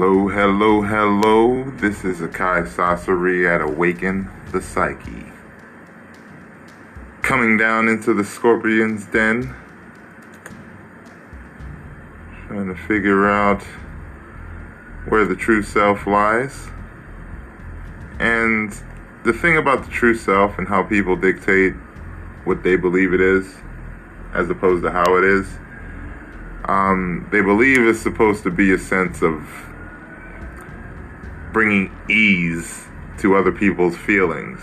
Hello, hello, hello. This is Akai Sasori at Awaken the Psyche. Coming down into the Scorpion's den. Trying to figure out where the true self lies. And the thing about the true self and how people dictate what they believe it is as opposed to how it is. Um, they believe it's supposed to be a sense of bringing ease to other people's feelings.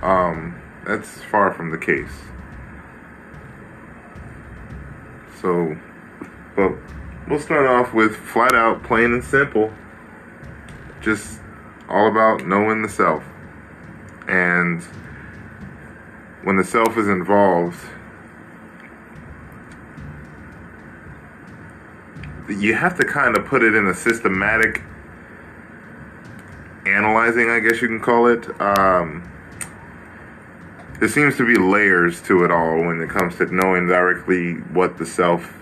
Um, that's far from the case. So, but we'll start off with flat out, plain and simple. Just all about knowing the self. And when the self is involved, you have to kind of put it in a systematic analyzing, I guess you can call it. Um, there seems to be layers to it all when it comes to knowing directly what the self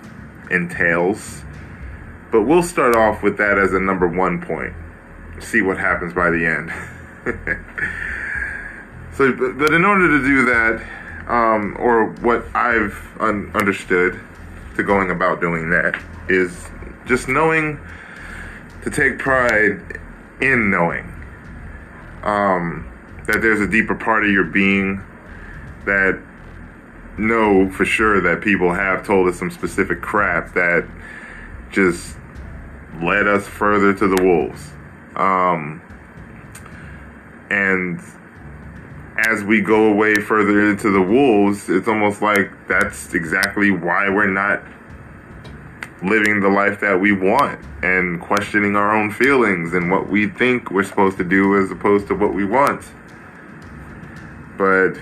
entails. But we'll start off with that as a number one point. See what happens by the end. so, but, but, in order to do that, um, or what I've un- understood to going about doing that, is just knowing to take pride in knowing um, that there's a deeper part of your being that know for sure that people have told us some specific crap that just led us further to the wolves. Um, and as we go away further into the wolves, it's almost like that's exactly why we're not living the life that we want and questioning our own feelings and what we think we're supposed to do as opposed to what we want. But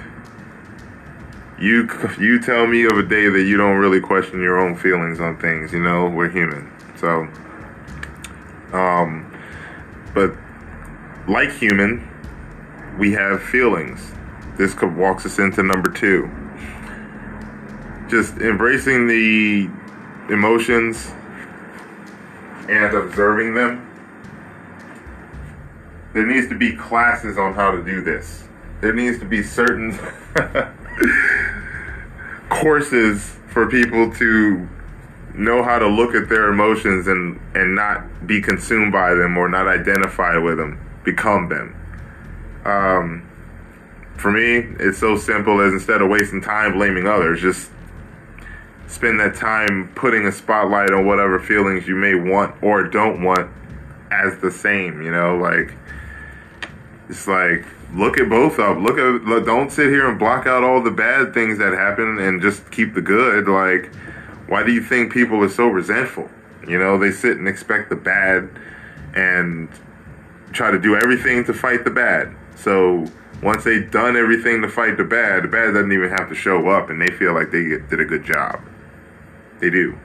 you you tell me of a day that you don't really question your own feelings on things, you know, we're human. So um but like human, we have feelings. This walks us into number 2. Just embracing the emotions and observing them. There needs to be classes on how to do this. There needs to be certain courses for people to know how to look at their emotions and, and not be consumed by them or not identify with them, become them. Um, for me, it's so simple as instead of wasting time blaming others, just spend that time putting a spotlight on whatever feelings you may want or don't want as the same, you know, like it's like look at both of them. Look at don't sit here and block out all the bad things that happen and just keep the good. Like why do you think people are so resentful? You know, they sit and expect the bad and try to do everything to fight the bad. So once they've done everything to fight the bad, the bad doesn't even have to show up and they feel like they did a good job. They do.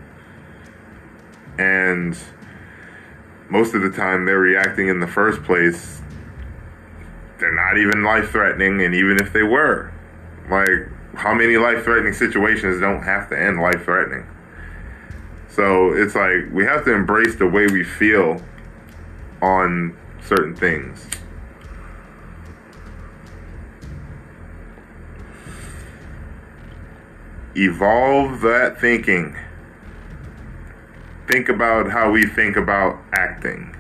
And most of the time, they're reacting in the first place. They're not even life threatening, and even if they were, like, how many life threatening situations don't have to end life threatening? So it's like we have to embrace the way we feel on certain things. Evolve that thinking. Think about how we think about acting.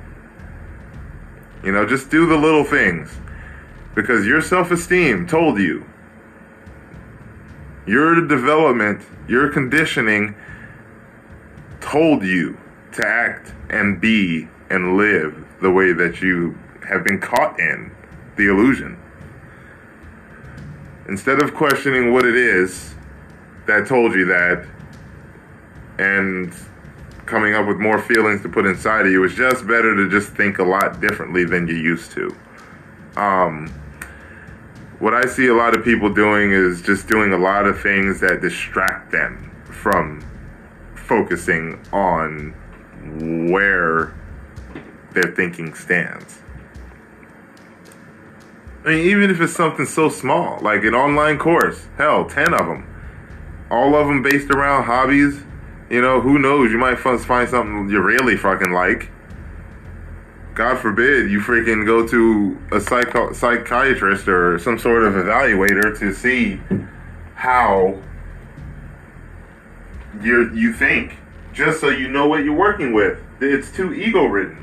You know, just do the little things. Because your self esteem told you. Your development, your conditioning told you to act and be and live the way that you have been caught in the illusion. Instead of questioning what it is that told you that and coming up with more feelings to put inside of you, it's just better to just think a lot differently than you used to. Um, what I see a lot of people doing is just doing a lot of things that distract them from focusing on where their thinking stands. I mean, even if it's something so small, like an online course, hell, 10 of them, all of them based around hobbies, you know, who knows? You might find something you really fucking like. God forbid you freaking go to a psycho- psychiatrist or some sort of evaluator to see how you you think, just so you know what you're working with. It's too ego ridden.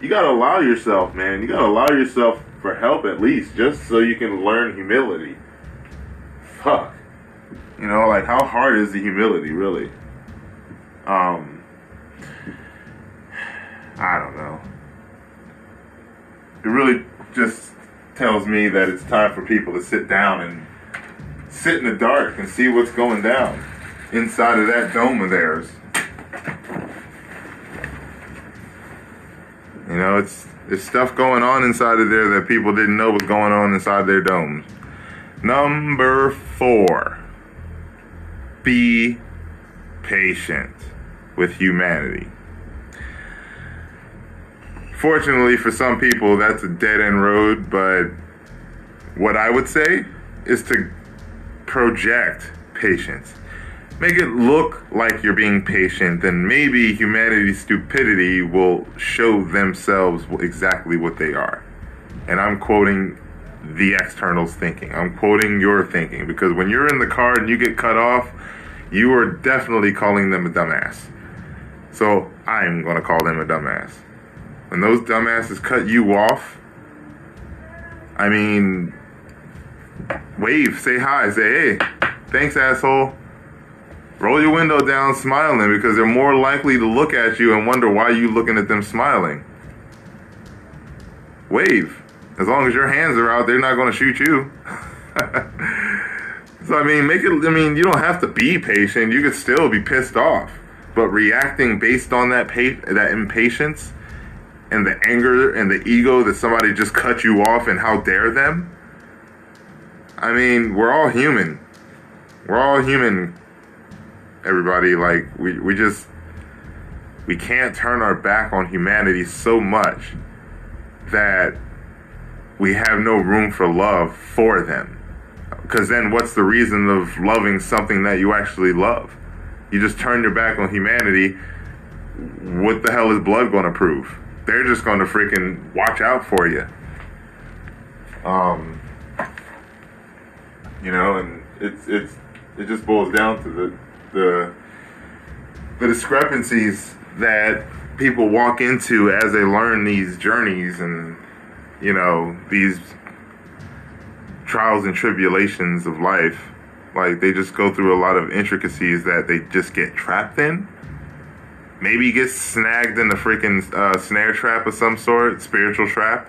You gotta allow yourself, man. You gotta allow yourself for help at least, just so you can learn humility. Fuck. You know, like how hard is the humility really? Um I don't know. It really just tells me that it's time for people to sit down and sit in the dark and see what's going down inside of that dome of theirs. You know, it's there's stuff going on inside of there that people didn't know was going on inside their domes. Number four, be patient with humanity. Fortunately for some people, that's a dead end road, but what I would say is to project patience make it look like you're being patient, then maybe humanity's stupidity will show themselves exactly what they are. And I'm quoting the externals thinking. I'm quoting your thinking because when you're in the car and you get cut off, you are definitely calling them a dumbass. So I'm going to call them a dumbass. When those dumbasses cut you off, I mean, wave, say hi, say hey, thanks, asshole Roll your window down smiling because they're more likely to look at you and wonder why you looking at them smiling. Wave. As long as your hands are out, they're not going to shoot you. so I mean, make it I mean, you don't have to be patient. You could still be pissed off. But reacting based on that pa- that impatience and the anger and the ego that somebody just cut you off and how dare them? I mean, we're all human. We're all human everybody. Like we we just we can't turn our back on humanity so much that we have no room for love for them. Because then, what's the reason of loving something that you actually love? You just turn your back on humanity. What the hell is blood going to prove? They're just going to freaking watch out for you. Um, you know, and it's it's it just boils down to the the the discrepancies that people walk into as they learn these journeys and you know these trials and tribulations of life like they just go through a lot of intricacies that they just get trapped in. Maybe get snagged in a freaking uh, snare trap of some sort spiritual trap.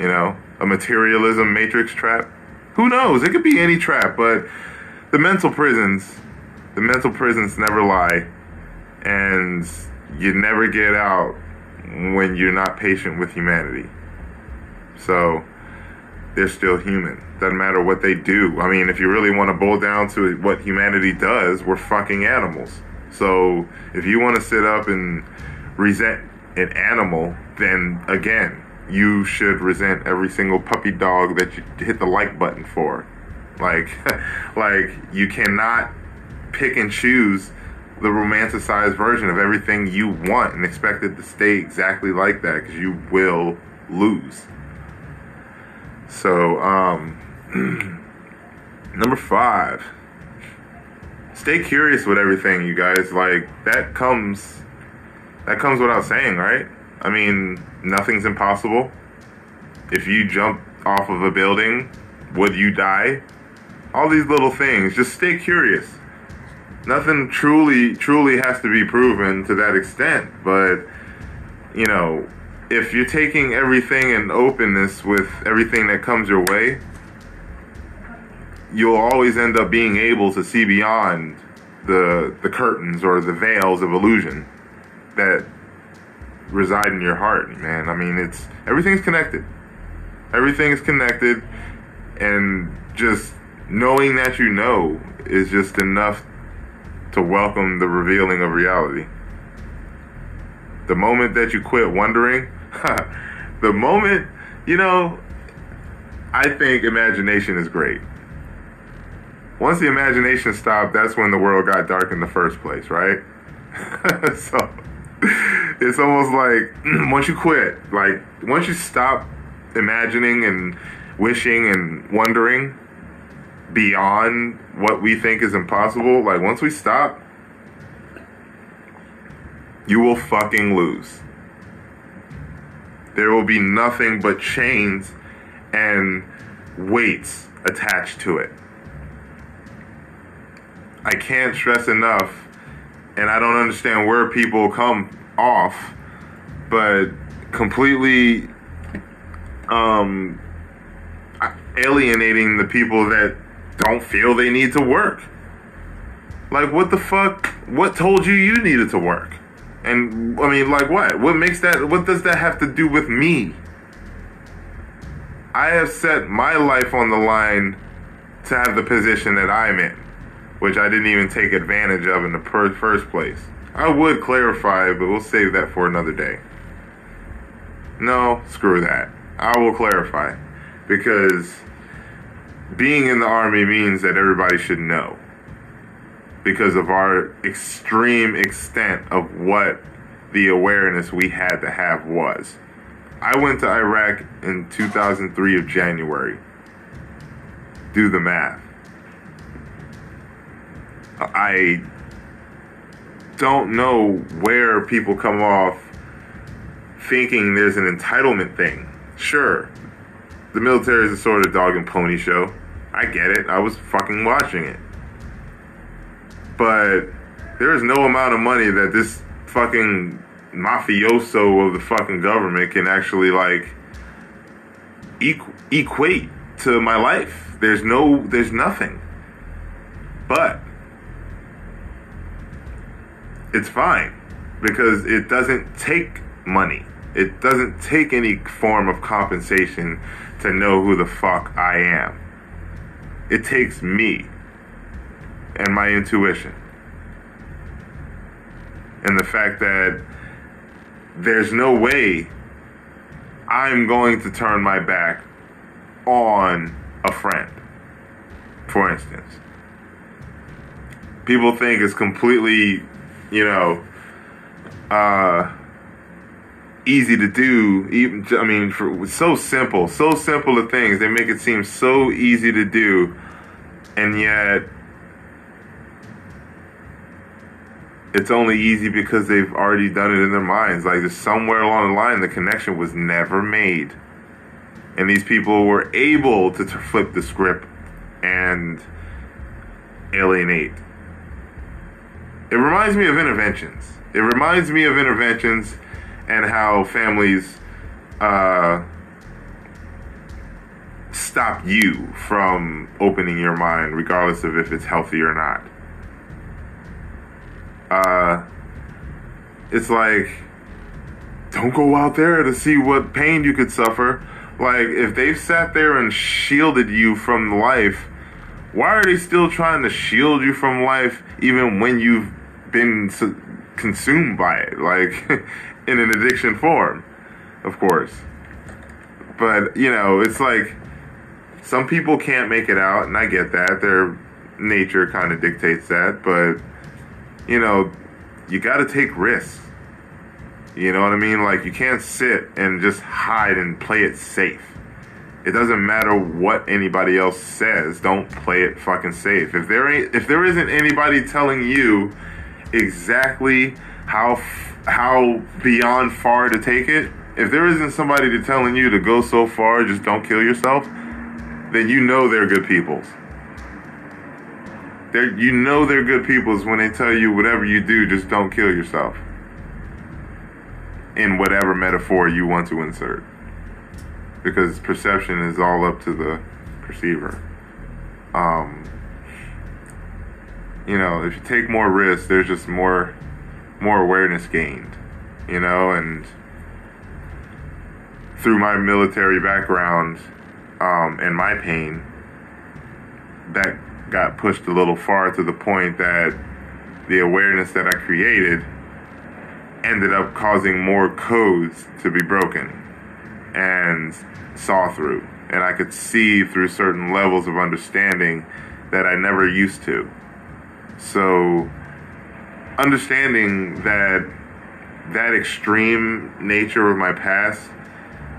You know a materialism matrix trap. Who knows? It could be any trap but the mental prisons, the mental prisons never lie, and you never get out when you're not patient with humanity. So they're still human. Doesn't matter what they do. I mean, if you really want to boil down to what humanity does, we're fucking animals. So if you want to sit up and resent an animal, then again, you should resent every single puppy dog that you hit the like button for. Like, like you cannot pick and choose the romanticized version of everything you want and expect it to stay exactly like that because you will lose. So, um, number five, stay curious with everything, you guys. Like that comes, that comes without saying, right? I mean, nothing's impossible. If you jump off of a building, would you die? all these little things. Just stay curious. Nothing truly, truly has to be proven to that extent, but you know, if you're taking everything in openness with everything that comes your way, you'll always end up being able to see beyond the the curtains or the veils of illusion that reside in your heart, man. I mean, it's everything's connected. Everything is connected and just knowing that you know is just enough to welcome the revealing of reality. The moment that you quit wondering, the moment, you know, I think imagination is great. Once the imagination stopped, that's when the world got dark in the first place, right? so it's almost like once you quit, like once you stop imagining and wishing and wondering beyond what we think is impossible, like once we stop, you will fucking lose. There will be nothing but chains and weights attached to it. I can't stress enough, and I don't understand where people come off, but completely um, alienating the people that don't feel they need to work. Like, what the fuck? What told you you needed to work? And I mean, like, what? What makes that? What does that have to do with me? I have set my life on the line to have the position that I'm in, which I didn't even take advantage of in the per- first place. I would clarify, but we'll save that for another day. No, screw that. I will clarify because being in the army means that everybody should know because of our extreme extent of what the awareness we had to have was. I went to Iraq in 2003 of January. Do the math. I don't know where people come off thinking there's an entitlement thing. Sure, the military is a sort of dog and pony show. I get it. I was fucking watching it. But there is no amount of money that this fucking mafioso of the fucking government can actually like equ- equate to my life. There's no, there's nothing. But it's fine because it doesn't take money. It doesn't take any form of compensation to know who the fuck I am. It takes me and my intuition. And the fact that there's no way I'm going to turn my back on a friend, for instance. People think it's completely, you know, uh, easy to do. Even I mean, for so simple, so simple of things. They make it seem so easy to do, and yet it's only easy because they've already done it in their minds. Like somewhere along the line, the connection was never made, and these people were able to, to flip the script and alienate. It reminds me of interventions. It reminds me of interventions and how families uh, stop you from opening your mind, regardless of if it's healthy or not. Uh, it's like, don't go out there to see what pain you could suffer. Like, if they've sat there and shielded you from life, why are they still trying to shield you from life even when you've been su- consumed by it? Like, in an addiction form, of course. But, you know, it's like some people can't make it out, and I get that. Their nature kind of dictates that, but you know, you got to take risks. You know what I mean? Like you can't sit and just hide and play it safe. It doesn't matter what anybody else says. Don't play it fucking safe. If there ain't, if there isn't anybody telling you exactly how how beyond far to take it, if there isn't somebody to telling you to go so far, just don't kill yourself, then you know they're good peoples. They're, you know they're good peoples when they tell you whatever you do, just don't kill yourself. In whatever metaphor you want to insert. Because perception is all up to the perceiver. Um, you know, if you take more risks, there's just more more awareness gained. You know, and through my military background um, and my pain, that got pushed a little far to the point that the awareness that I created ended up causing more codes to be broken and saw through. And I could see through certain levels of understanding that I never used to. So, understanding that that extreme nature of my past,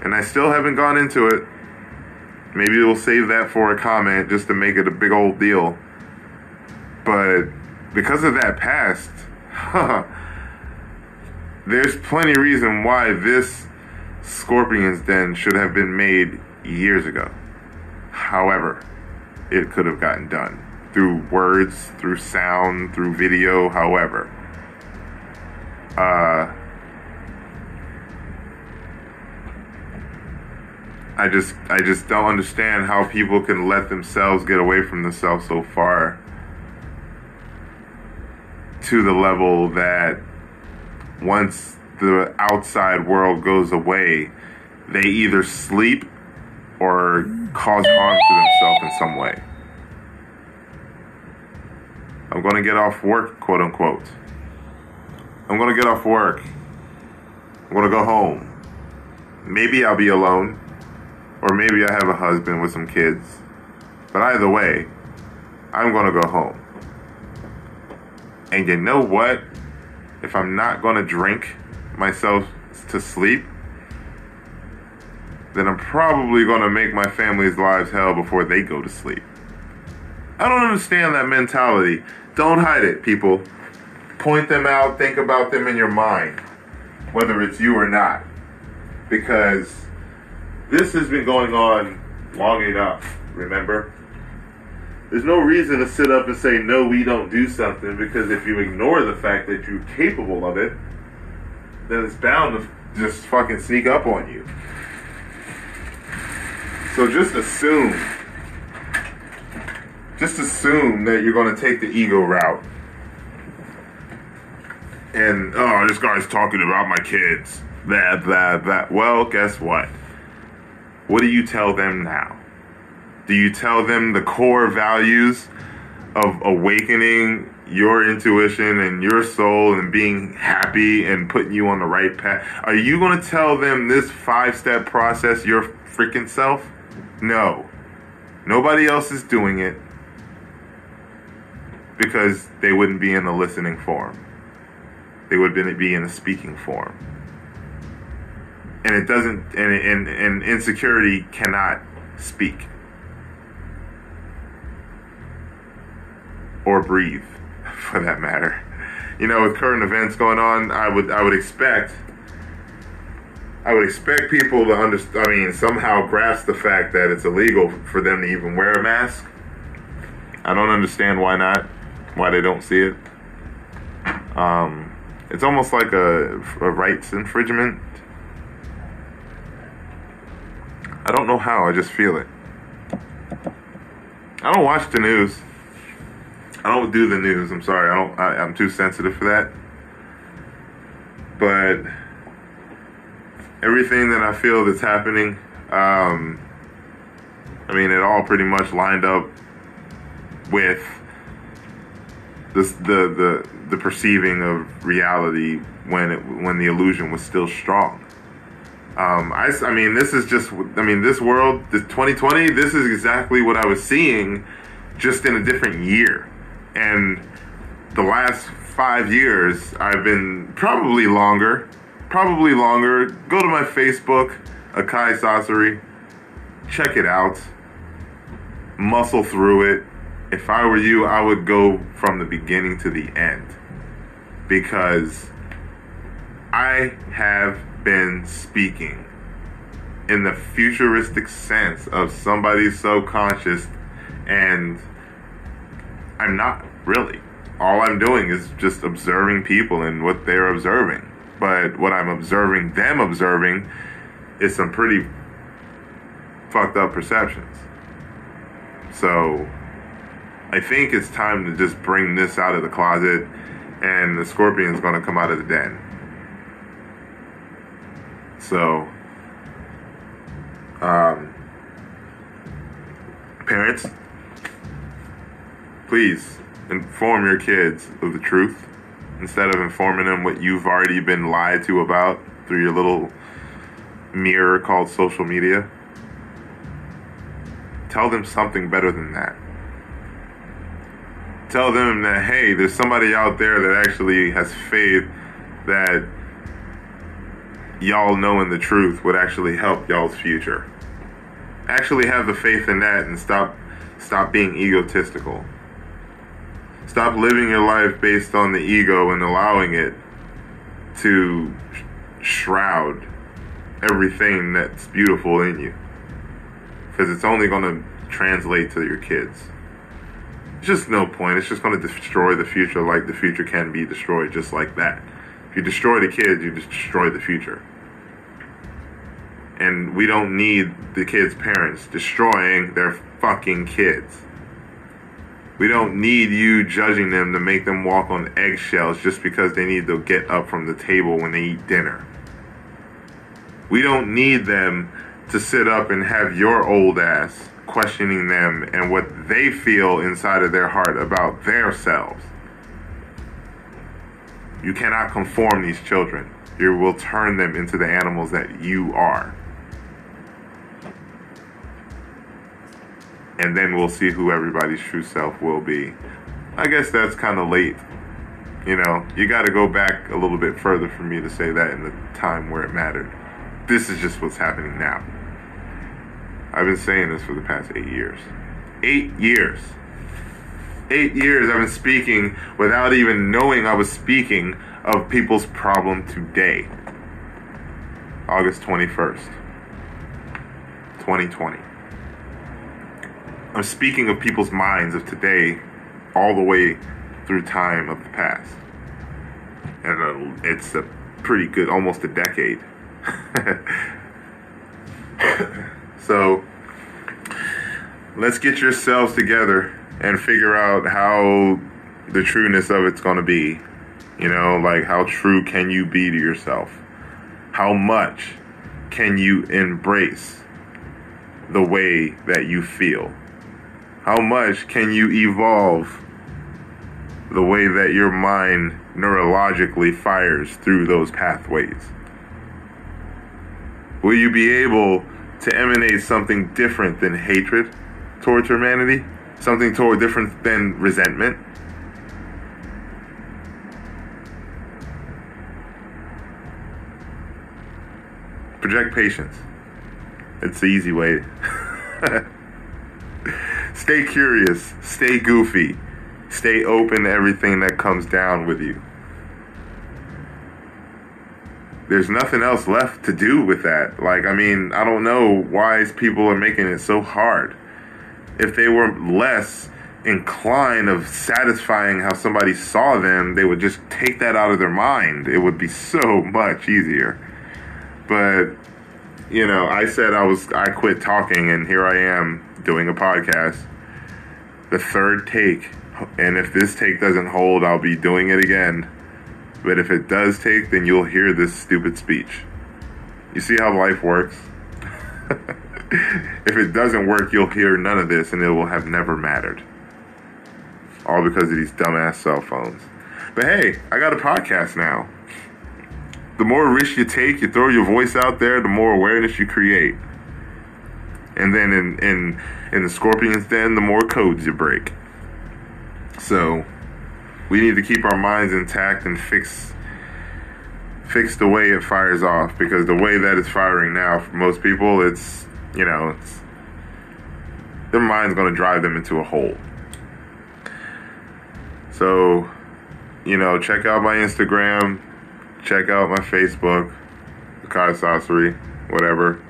and I still haven't gone into it. Maybe we'll save that for a comment just to make it a big old deal. But because of that past, there's plenty reason why this Scorpion's Den should have been made years ago. However, it could have gotten done through words, through sound, through video, however. Uh, I just I just don't understand how people can let themselves get away from themselves so far to the level that once the outside world goes away, they either sleep or cause harm to themselves in some way. I'm going to get off work, quote unquote. I'm going to get off work. I'm going to go home. Maybe I'll be alone, or maybe I have a husband with some kids. But either way, I'm going to go home. And you know what? If I'm not going to drink myself to sleep, then I'm probably going to make my family's lives hell before they go to sleep. I don't understand that mentality. Don't hide it, people. Point them out, think about them in your mind, whether it's you or not. Because this has been going on long enough, remember? There's no reason to sit up and say, no, we don't do something, because if you ignore the fact that you're capable of it, then it's bound to just fucking sneak up on you. So just assume, just assume that you're going to take the ego route. And, oh, this guy's talking about my kids. That, that, that. Well, guess what? What do you tell them now? Do you tell them the core values of awakening your intuition and your soul and being happy and putting you on the right path? Are you going to tell them this five step process your freaking self? No. Nobody else is doing it because they wouldn't be in the listening form. They would be in the speaking form. And it doesn't, and, and, and insecurity cannot speak or breathe for that matter. You know, with current events going on, I would I would expect I would expect people to understand. I mean, somehow grasp the fact that it's illegal for them to even wear a mask. I don't understand why not, why they don't see it. Um, it's almost like a, a rights infringement. Don't know how. I just feel it. I don't watch the news. I don't do the news. I'm sorry. I don't. I, I'm too sensitive for that. But everything that I feel that's happening, um, I mean, it all pretty much lined up with this, the the the perceiving of reality when it when the illusion was still strong. Um, I, I mean, this is just, I mean, this world, this 2020, this is exactly what I was seeing just in a different year. And the last five years, I've been probably longer, probably longer. Go to my Facebook, Akai Sasori, check it out, muscle through it. If I were you, I would go from the beginning to the end because I have been speaking in the futuristic sense of somebody's subconscious and I'm not really. All I'm doing is just observing people and what they're observing. But what I'm observing them observing is some pretty fucked up perceptions. So I think it's time to just bring this out of the closet and the scorpion's going to come out of the den. So um, parents please inform your kids of the truth instead of informing them what you've already been lied to about through your little mirror called social media. Tell them something better than that. Tell them that, hey, there's somebody out there that actually has faith that y'all knowing the truth would actually help y'all's future. Actually have the faith in that and stop stop being egotistical. Stop living your life based on the ego and allowing it to shroud everything that's beautiful in you. Because it's only going to translate to your kids. It's just no point. It's just going to destroy the future like the future can be destroyed just like that. If you destroy the kids, you destroy the future. And we don't need the kids' parents destroying their fucking kids. We don't need you judging them to make them walk on eggshells just because they need to get up from the table when they eat dinner. We don't need them to sit up and have your old ass questioning them and what they feel inside of their heart about their selves. You cannot conform these children. You will turn them into the animals that you are. And then we'll see who everybody's true self will be. I guess that's kind of late. You know, you got to go back a little bit further for me to say that in the time where it mattered this is just what's happening now. I've been saying this for the past eight years. Eight years. Eight years I've been speaking without even knowing I was speaking of people's problem today. August 21st, 2020. I'm speaking of people's minds of today all the way through time of the past. And uh, it's a pretty good, almost a decade. so let's get yourselves together and figure out how the trueness of it's going to be. You know, like how true can you be to yourself? How much can you embrace the way that you feel? How much can you evolve the way that your mind neurologically fires through those pathways? Will you be able to emanate something different than hatred towards humanity? Something totally different than resentment? Project patience. It's the easy way. stay curious, stay goofy, stay open to everything that comes down with you there's nothing else left to do with that. Like, I mean, I don't know why people are making it so hard. If they were less inclined of satisfying how somebody saw them, they would just take that out of their mind. It would be so much easier. But you know, I said I was I quit talking and here I am doing a podcast. The third take. And if this take doesn't hold, I'll be doing it again but if it does take, then you'll hear this stupid speech. You see how life works? if it doesn't work, you'll hear none of this and it will have never mattered. All because of these dumbass cell phones. But hey, I got a podcast now. The more risk you take, you throw your voice out there, the more awareness you create. And then in in in the Scorpion's Den, the more codes you break. So we need to keep our minds intact and fix fix the way it fires off because the way that it's firing now for most people it's you know their mind's going to drive them into a hole so you know check out my instagram check out my facebook Akai Sasori whatever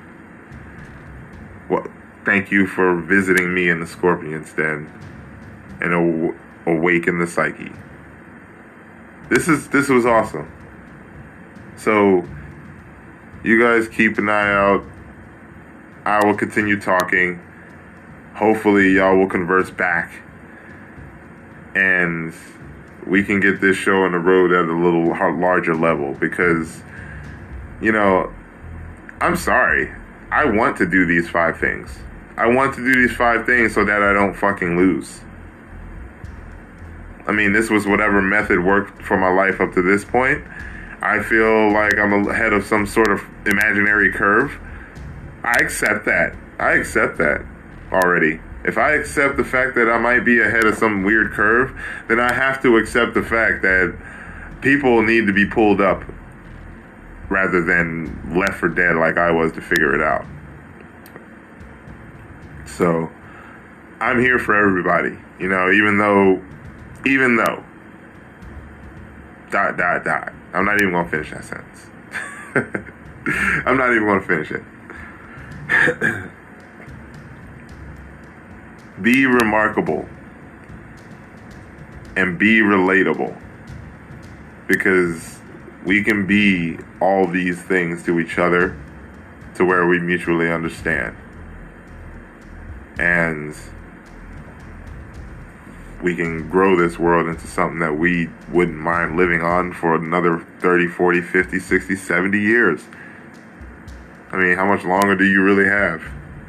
well thank you for visiting me in the scorpion's den and awaken the psyche this is this was awesome. So you guys keep an eye out. I will continue talking. Hopefully y'all will converse back and we can get this show on the road at a little larger level because you know, I'm sorry. I want to do these five things. I want to do these five things so that I don't fucking lose. I mean, this was whatever method worked for my life up to this point. I feel like I'm ahead of some sort of imaginary curve. I accept that. I accept that already. If I accept the fact that I might be ahead of some weird curve, then I have to accept the fact that people need to be pulled up rather than left for dead like I was to figure it out. So I'm here for everybody, you know, even though, even though, dot, dot, dot. I'm not even going to finish that sentence. I'm not even going to finish it. be remarkable and be relatable because we can be all these things to each other to where we mutually understand. And we can grow this world into something that we wouldn't mind living on for another 30, 40, 50, 60, 70 years. I mean, how much longer do you really have?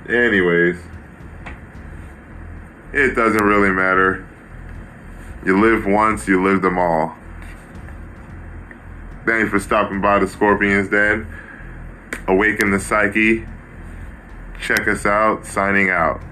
Anyways, it doesn't really matter. You live once, you live them all. Thank you for stopping by the Scorpions Den. Awaken the Psyche. Check us out. Signing out.